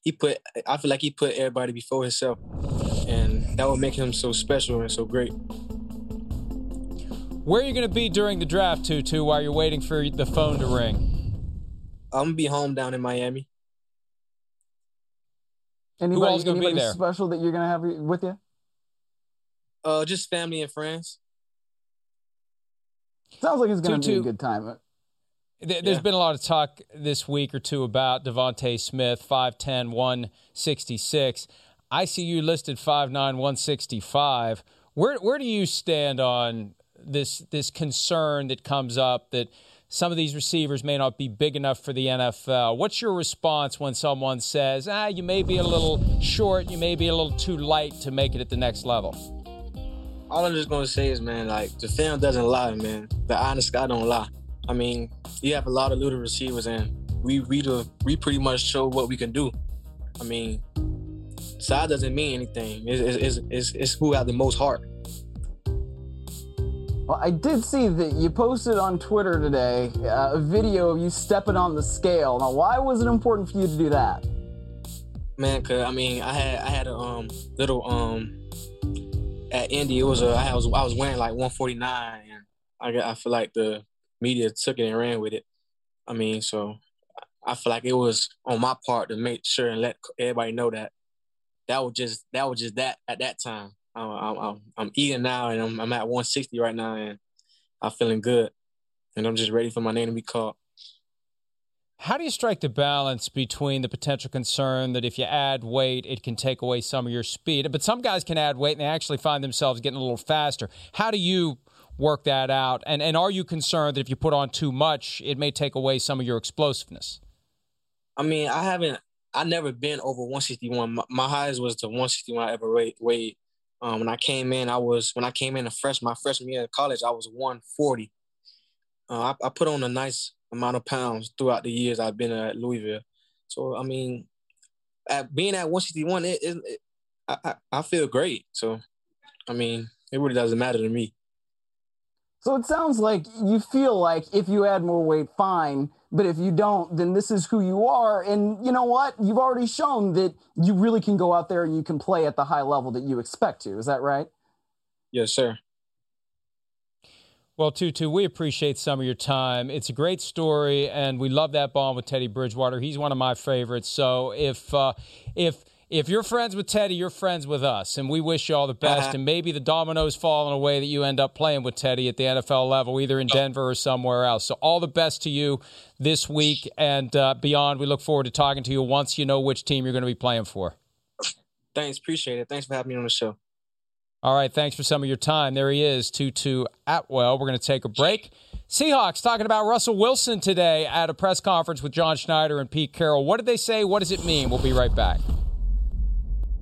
he put I feel like he put everybody before himself, and that would make him so special and so great. Where are you going to be during the draft, Tutu, while you're waiting for the phone to ring? I'm gonna be home down in Miami. Anybody, Who else gonna anybody be there? special that you're gonna have with you? Uh, just family and friends. Sounds like it's gonna Tutu, be a good time. There's yeah. been a lot of talk this week or two about DeVonta Smith, 5'10, 166. I see you listed 5'9, 165. Where where do you stand on this this concern that comes up that some of these receivers may not be big enough for the NFL? What's your response when someone says, "Ah, you may be a little short, you may be a little too light to make it at the next level"? All I'm just gonna say is, man, like the film doesn't lie, man. The honest guy don't lie. I mean, you have a lot of little receivers, and we we do, we pretty much show what we can do. I mean, size doesn't mean anything. It's, it's, it's, it's who has the most heart. Well, I did see that you posted on Twitter today uh, a video of you stepping on the scale. Now, why was it important for you to do that? Man, cause I mean, I had I had a um little um at Indy. It was a I was I was wearing like 149, and I got I feel like the media took it and ran with it. I mean, so I feel like it was on my part to make sure and let everybody know that that was just that was just that at that time. I'm I'm, I'm eating now and I'm, I'm at 160 right now and I'm feeling good and I'm just ready for my name to be called. How do you strike the balance between the potential concern that if you add weight, it can take away some of your speed? But some guys can add weight and they actually find themselves getting a little faster. How do you work that out? And and are you concerned that if you put on too much, it may take away some of your explosiveness? I mean, I haven't. I never been over 161. My, my highest was the 161 I ever weighed. Um, when I came in, I was when I came in a fresh my freshman year of college, I was 140. Uh, I, I, put on a nice amount of pounds throughout the years I've been at Louisville. So I mean, at being at 161, it, it, it I, I feel great. So I mean, it really doesn't matter to me. So it sounds like you feel like if you add more weight, fine. But if you don't, then this is who you are. And you know what? You've already shown that you really can go out there and you can play at the high level that you expect to. Is that right? Yes, sir. Well, Tutu, we appreciate some of your time. It's a great story, and we love that bond with Teddy Bridgewater. He's one of my favorites. So if uh, if if you're friends with Teddy, you're friends with us, and we wish you all the best. Uh-huh. And maybe the dominoes fall in a way that you end up playing with Teddy at the NFL level, either in Denver or somewhere else. So all the best to you this week and uh, beyond. We look forward to talking to you once you know which team you're going to be playing for. Thanks, appreciate it. Thanks for having me on the show. All right, thanks for some of your time. There he is, Tutu Atwell. We're going to take a break. Seahawks talking about Russell Wilson today at a press conference with John Schneider and Pete Carroll. What did they say? What does it mean? We'll be right back.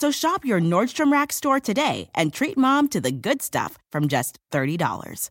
So shop your Nordstrom Rack store today and treat mom to the good stuff from just $30.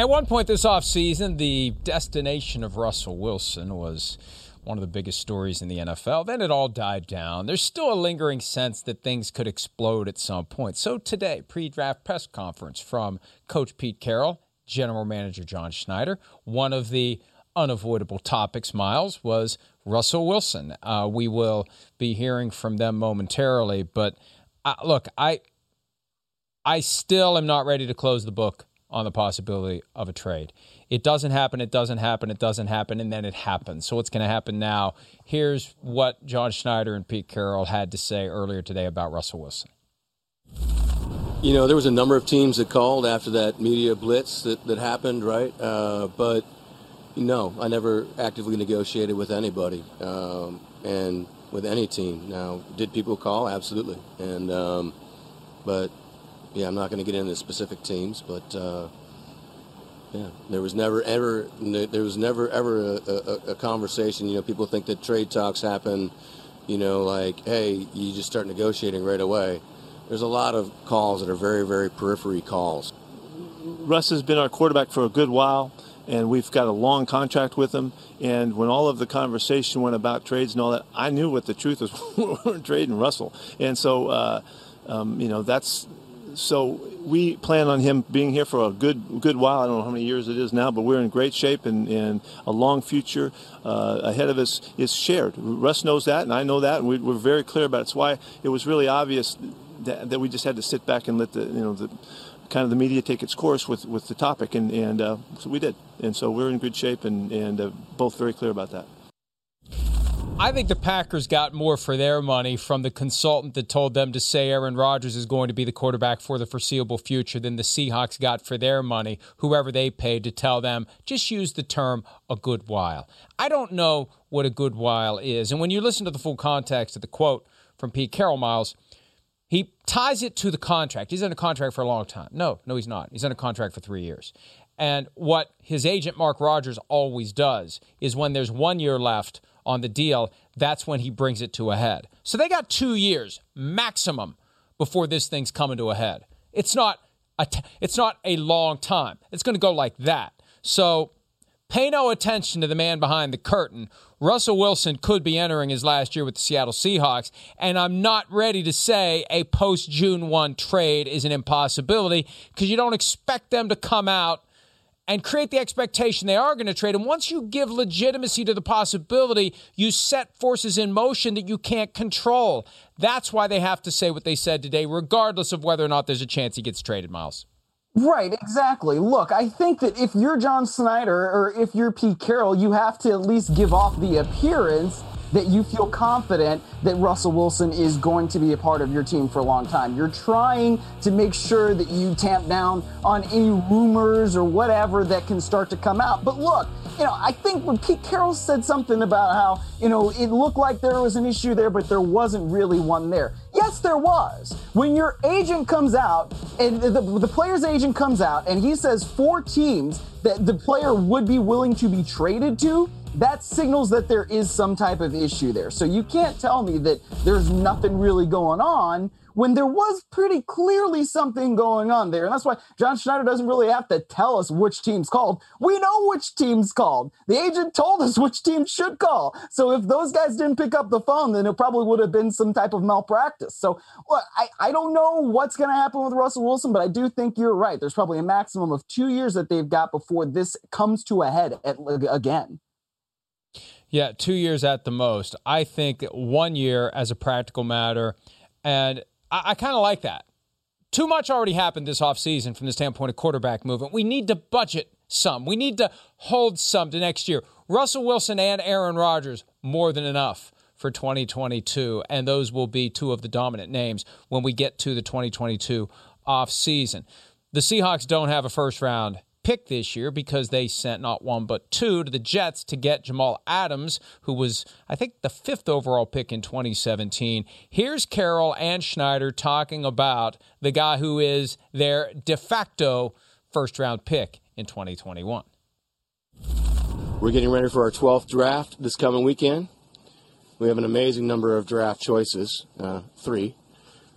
At one point this offseason, the destination of Russell Wilson was one of the biggest stories in the NFL. Then it all died down. There's still a lingering sense that things could explode at some point. So today, pre-draft press conference from Coach Pete Carroll, General Manager John Schneider. One of the unavoidable topics, Myles, was Russell Wilson. Uh, we will be hearing from them momentarily, but uh, look, I I still am not ready to close the book on the possibility of a trade. It doesn't happen, it doesn't happen, it doesn't happen, and then it happens. So what's going to happen now? Here's what John Schneider and Pete Carroll had to say earlier today about Russell Wilson. You know, there was a number of teams that called after that media blitz that, that happened, right? Uh, but no, I never actively negotiated with anybody um, and with any team. Now, did people call? Absolutely. And um, but yeah, I'm not going to get into specific teams, but uh, yeah, there was never ever there was never ever a, a, a, conversation. You know, people think that trade talks happen. You know, like hey, you just start negotiating right away. There's a lot of calls that are very very periphery calls. Russ has been our quarterback for a good while, and we've got a long contract with him. And when all of the conversation went about trades and all that, I knew what the truth was. we weren't trading Russell, and so. Uh, um, you know that's so we plan on him being here for a good good while. I don't know how many years it is now, but we're in great shape and, and a long future uh, ahead of us is shared. Russ knows that, and I know that, and we, are very clear about it. It's why it was really obvious that, that, we just had to sit back and let the you know the kind of the media take its course with, with the topic, and and uh, so we did, and so we're in good shape and and uh, both very clear about that. I think the Packers got more for their money from the consultant that told them to say Aaron Rodgers is going to be the quarterback for the foreseeable future than the Seahawks got for their money, whoever they paid to tell them just use the term a good while. I don't know what a good while is. And when you listen to the full context of the quote from Pete Carroll Myles, he ties it to the contract. He's under contract for a long time. No, no, he's not. He's under contract for three years. And what his agent Mark Rodgers always does is when there's one year left on the deal, that's when he brings it to a head. So they got two years maximum before this thing's coming to a head. It's not a t- it's not a long time. It's going to go like that. So pay no attention to the man behind the curtain. Russell Wilson could be entering his last year with the Seattle Seahawks, and I'm not ready to say a post June 1 trade is an impossibility because you don't expect them to come out and create the expectation they are going to trade. And once you give legitimacy to the possibility, you set forces in motion that you can't control. That's why they have to say what they said today, regardless of whether or not there's a chance he gets traded, Myles. Right, exactly. Look, I think that if you're John Schneider or if you're Pete Carroll, you have to at least give off the appearance that you feel confident that Russell Wilson is going to be a part of your team for a long time. You're trying to make sure that you tamp down on any rumors or whatever that can start to come out. But look, you know, I think when Pete Carroll said something about how, you know, it looked like there was an issue there, but there wasn't really one there. Yes, there was. When your agent comes out and the, the player's agent comes out and he says four teams that the player would be willing to be traded to, that signals that there is some type of issue there. So you can't tell me that there's nothing really going on when there was pretty clearly something going on there. And that's why John Schneider doesn't really have to tell us which team's called. We know which team's called. The agent told us which team should call. So if those guys didn't pick up the phone, then it probably would have been some type of malpractice. So well, I, I don't know what's going to happen with Russell Wilson, but I do think you're right. There's probably a maximum of two years that they've got before this comes to a head at, again. Yeah, two years at the most. I think one year as a practical matter. And I, I kind of like that. Too much already happened this offseason from the standpoint of quarterback movement. We need to budget some. We need to hold some to next year. Russell Wilson and Aaron Rodgers, more than enough for 2022. And those will be two of the dominant names when we get to the 2022 offseason. The Seahawks don't have a first round pick this year because they sent not one but two to the Jets to get Jamal Adams, who was, I think, the fifth overall pick in 2017. Here's Carroll and Schneider talking about the guy who is their de facto first round pick in 2021. We're getting ready for our 12th draft this coming weekend. We have an amazing number of draft choices, uh, three.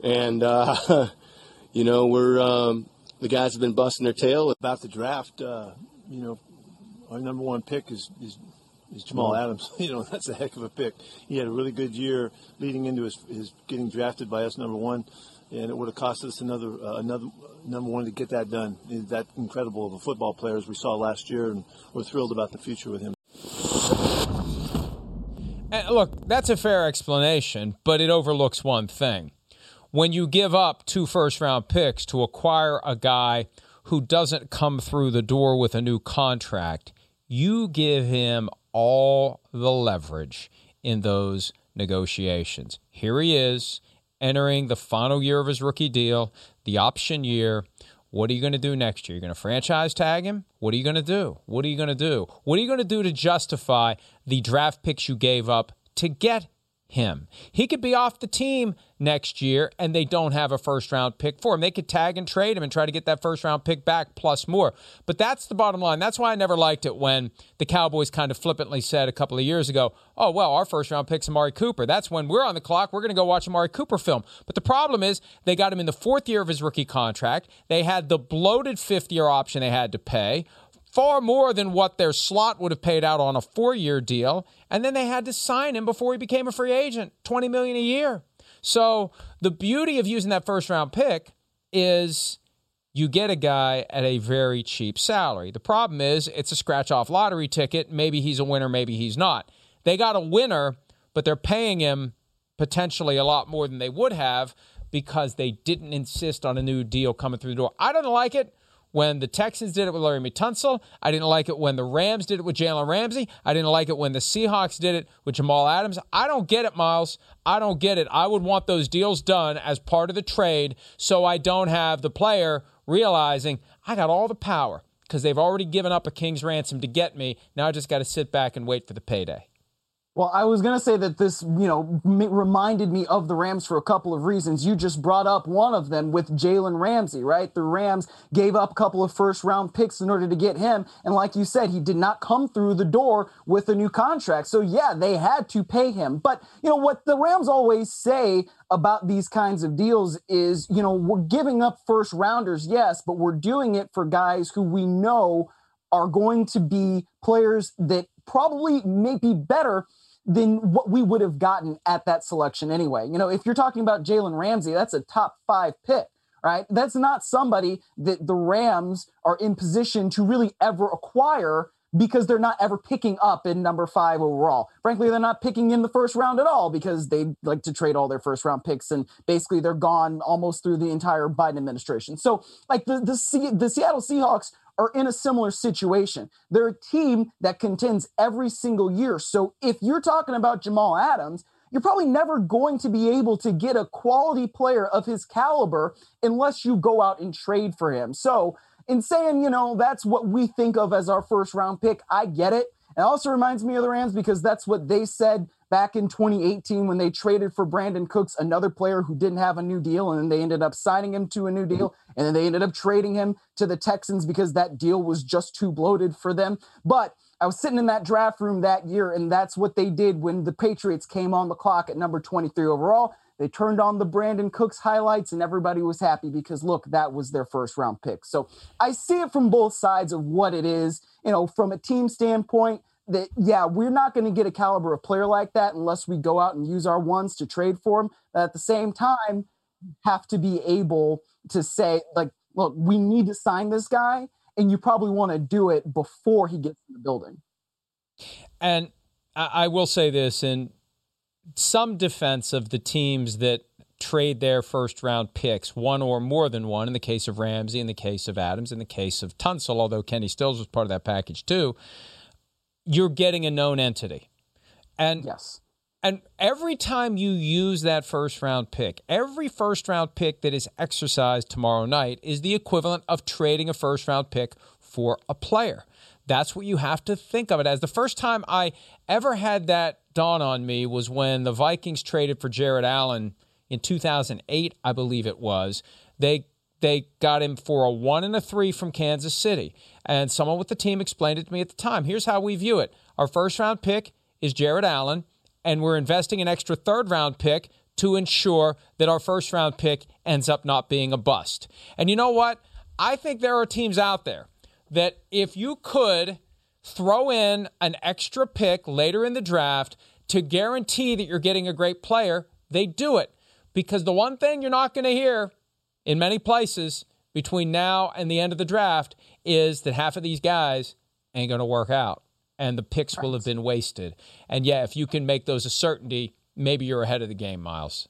And, uh, you know, we're. Um, the guys have been busting their tail about the draft. Uh, you know, our number one pick is, is is Jamal Adams. You know, that's a heck of a pick. He had a really good year leading into his, his getting drafted by us number one, and it would have cost us another uh, another number one to get that done. He's that incredible of a football player as we saw last year, and we're thrilled about the future with him. And look, that's a fair explanation, but it overlooks one thing when you give up two first round picks to acquire a guy who doesn't come through the door with a new contract, you give him all the leverage in those negotiations. Here he is entering the final year of his rookie deal, the option year. What are you going to do next year? You're going to franchise tag him? What are you going to do? What are you going to do? What are you going to do to justify the draft picks you gave up to get him. He could be off the team next year and they don't have a first round pick for him. They could tag and trade him and try to get that first round pick back plus more. But that's the bottom line. That's why I never liked it when the Cowboys kind of flippantly said a couple of years ago, oh, well, our first round pick's Amari Cooper. That's when we're on the clock. We're going to go watch Amari Cooper film. But the problem is they got him in the fourth year of his rookie contract. They had the bloated fifth year option they had to pay far more than what their slot would have paid out on a four-year deal, and then they had to sign him before he became a free agent, 20 million a year. So, the beauty of using that first round pick is you get a guy at a very cheap salary. The problem is it's a scratch off lottery ticket. Maybe he's a winner, maybe he's not. They got a winner, but they're paying him potentially a lot more than they would have because they didn't insist on a new deal coming through the door. I don't like it when the Texans did it with Laremy Tunsil. I didn't like it when the Rams did it with Jalen Ramsey. I didn't like it when the Seahawks did it with Jamal Adams. I don't get it, Myles. I don't get it. I would want those deals done as part of the trade so I don't have the player realizing I got all the power because they've already given up a king's ransom to get me. Now I just got to sit back and wait for the payday. Well, I was going to say that this, you know, m- reminded me of the Rams for a couple of reasons. You just brought up one of them with Jalen Ramsey, right? The Rams gave up a couple of first round picks in order to get him. And like you said, he did not come through the door with a new contract. So, yeah, they had to pay him. But, you know, what the Rams always say about these kinds of deals is, you know, we're giving up first rounders, yes, but we're doing it for guys who we know are going to be players that probably may be better than what we would have gotten at that selection anyway. You know, if you're talking about Jalen Ramsey, that's a top five pick, right? That's not somebody that the Rams are in position to really ever acquire because they're not ever picking up in number five overall. Frankly, they're not picking in the first round at all because they like to trade all their first round picks and basically they're gone almost through the entire Biden administration. So, like the the, the Seattle Seahawks are in a similar situation. They're a team that contends every single year. So if you're talking about Jamal Adams, you're probably never going to be able to get a quality player of his caliber unless you go out and trade for him. So, in saying, you know, that's what we think of as our first round pick, I get it. It also reminds me of the Rams because that's what they said back in 2018 when they traded for Brandin Cooks, another player who didn't have a new deal, and then they ended up signing him to a new deal, and then they ended up trading him to the Texans because that deal was just too bloated for them. But I was sitting in that draft room that year, and that's what they did when the Patriots came on the clock at number 23 overall. They turned on the Brandin Cooks highlights, and everybody was happy because look, that was their first round pick. So I see it from both sides of what it is. You know, from a team standpoint, that yeah, we're not going to get a caliber of player like that unless we go out and use our ones to trade for him. But at the same time, have to be able to say like, look, we need to sign this guy, and you probably want to do it before he gets in the building. And I will say this in some defense of the teams that trade their first round picks, one or more than one, in the case of Ramsey, in the case of Adams, in the case of Tunsil, although Kenny Stills was part of that package too, you're getting a known entity. And yes. And every time you use that first round pick, every first round pick that is exercised tomorrow night is the equivalent of trading a first round pick for a player. That's what you have to think of it as. The first time I ever had that dawn on me was when the Vikings traded for Jared Allen in 2008, I believe it was. They they got him for a one and a three from Kansas City. And someone with the team explained it to me at the time. Here's how we view it our first round pick is Jared Allen, and we're investing an extra third round pick to ensure that our first round pick ends up not being a bust. And you know what? I think there are teams out there that if you could throw in an extra pick later in the draft to guarantee that you're getting a great player, they do it. Because the one thing you're not going to hear in many places between now and the end of the draft is that half of these guys ain't going to work out and the picks right. will have been wasted. And yeah, if you can make those a certainty, maybe you're ahead of the game, Myles.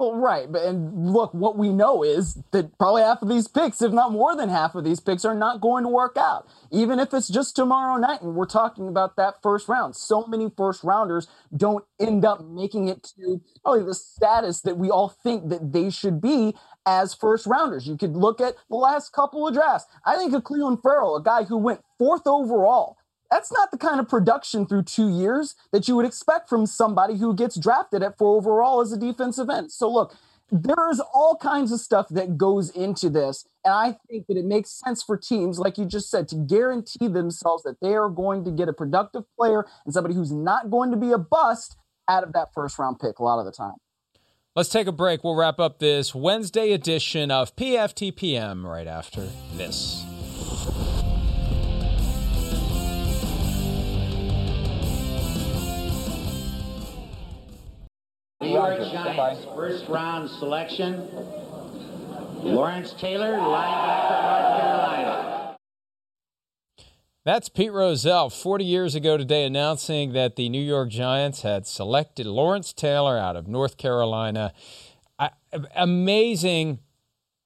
Well, right. But and look, what we know is that probably half of these picks, if not more than half of these picks, are not going to work out. Even if it's just tomorrow night and we're talking about that first round. So many first rounders don't end up making it to probably the status that we all think that they should be as first rounders. You could look at the last couple of drafts. I think of Clelin Ferrell, a guy who went fourth overall that's not the kind of production through two years that you would expect from somebody who gets drafted at four overall as a defensive end. So, look, there's all kinds of stuff that goes into this. And I think that it makes sense for teams, like you just said, to guarantee themselves that they are going to get a productive player and somebody who's not going to be a bust out of that first round pick a lot of the time. Let's take a break. We'll wrap up this Wednesday edition of PFTPM right after this. New York Giants first round selection. Lawrence Taylor, linebacker. That's Pete Rozelle 40 years ago today announcing that the New York Giants had selected Lawrence Taylor out of North Carolina. I, amazing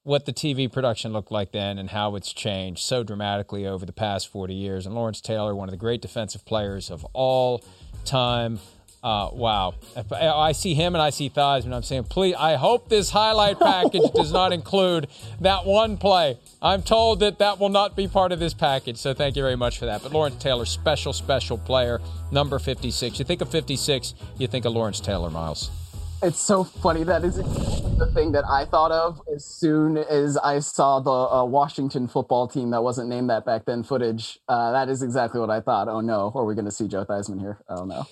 what the TV production looked like then and how it's changed so dramatically over the past 40 years. And Lawrence Taylor, one of the great defensive players of all time. Uh, wow. I see him and I see thighs, I'm saying, please, I hope this highlight package does not include that one play. I'm told that that will not be part of this package, so thank you very much for that. But Lawrence Taylor, special, special player, number 56. You think of 56, you think of Lawrence Taylor, Myles. It's so funny. That is the thing that I thought of as soon as I saw the uh, Washington football team that wasn't named that back then footage. Uh, that is exactly what I thought. Oh no, are we going to see Joe Theismann here? Oh no.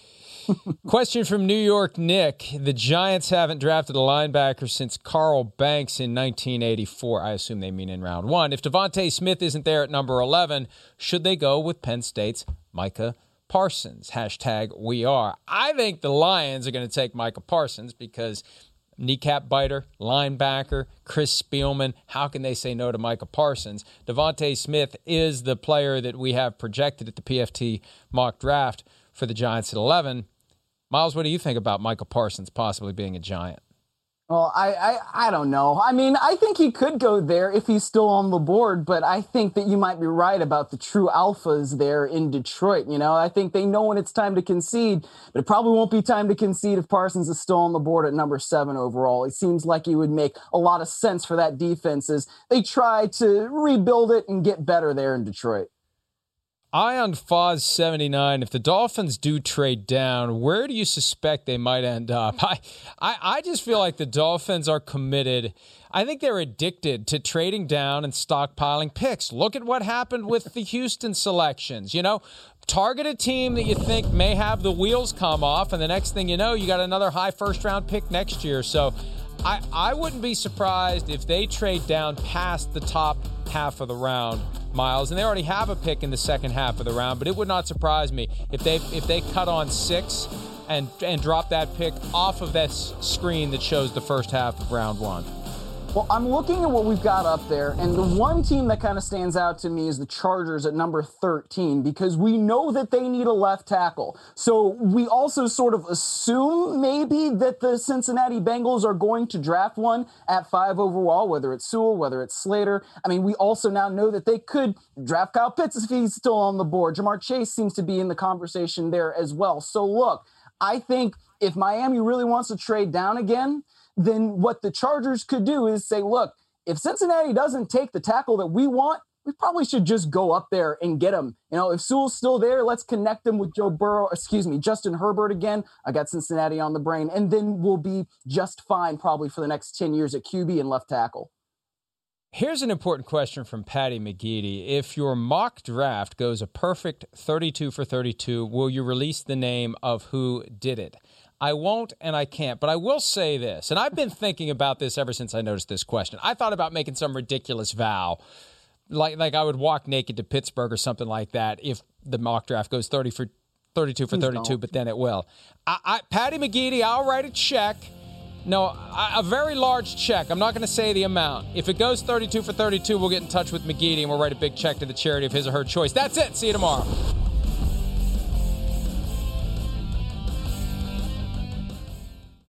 Question from New York Nick. The Giants haven't drafted a linebacker since Carl Banks in 1984. I assume they mean in round one. If DeVonta Smith isn't there at number 11, should they go with Penn State's Micah Parsons? Hashtag we are. I think the Lions are going to take Micah Parsons because kneecap biter, linebacker, Chris Spielman. How can they say no to Micah Parsons? DeVonta Smith is the player that we have projected at the PFT mock draft for the Giants at 11. Myles, what do you think about Micah Parsons possibly being a Giant? Well, I, I I don't know. I mean, I think he could go there if he's still on the board, but I think that you might be right about the true alphas there in Detroit. You know, I think they know when it's time to concede, but it probably won't be time to concede if Parsons is still on the board at number seven overall. It seems like he would make a lot of sense for that defense as they try to rebuild it and get better there in Detroit. Ion Foz 79, if the Dolphins do trade down, where do you suspect they might end up? I, I, I just feel like the Dolphins are committed. I think they're addicted to trading down and stockpiling picks. Look at what happened with the Houston selections. You know, target a team that you think may have the wheels come off, and the next thing you know, you got another high first round pick next year. So I, I wouldn't be surprised if they trade down past the top half of the round Myles, and they already have a pick in the second half of the round. But it would not surprise me if they if they cut on six and and drop that pick off of this screen that shows the first half of round one. Well, I'm looking at what we've got up there, and the one team that kind of stands out to me is the Chargers at number 13 because we know that they need a left tackle. So we also sort of assume maybe that the Cincinnati Bengals are going to draft one at five overall, whether it's Sewell, whether it's Slater. I mean, we also now know that they could draft Kyle Pitts if he's still on the board. Ja'Marr Chase seems to be in the conversation there as well. So look, I think if Miami really wants to trade down again, then what the Chargers could do is say, look, if Cincinnati doesn't take the tackle that we want, we probably should just go up there and get him. You know, if Sewell's still there, let's connect him with Joe Burrow, excuse me, Justin Herbert again. I got Cincinnati on the brain, and then we'll be just fine probably for the next 10 years at QB and left tackle. Here's an important question from Patty McGeady. If your mock draft goes a perfect 32 for 32, will you release the name of who did it? I won't and I can't, but I will say this, and I've been thinking about this ever since I noticed this question. I thought about making some ridiculous vow, like like I would walk naked to Pittsburgh or something like that if the mock draft goes thirty for thirty-two for thirty-two, but then it will. I, I, Patty McGeady, I'll write a check. No, a, a very large check. I'm not going to say the amount. If it goes 32 for 32, we'll get in touch with McGeady and we'll write a big check to the charity of his or her choice. That's it. See you tomorrow.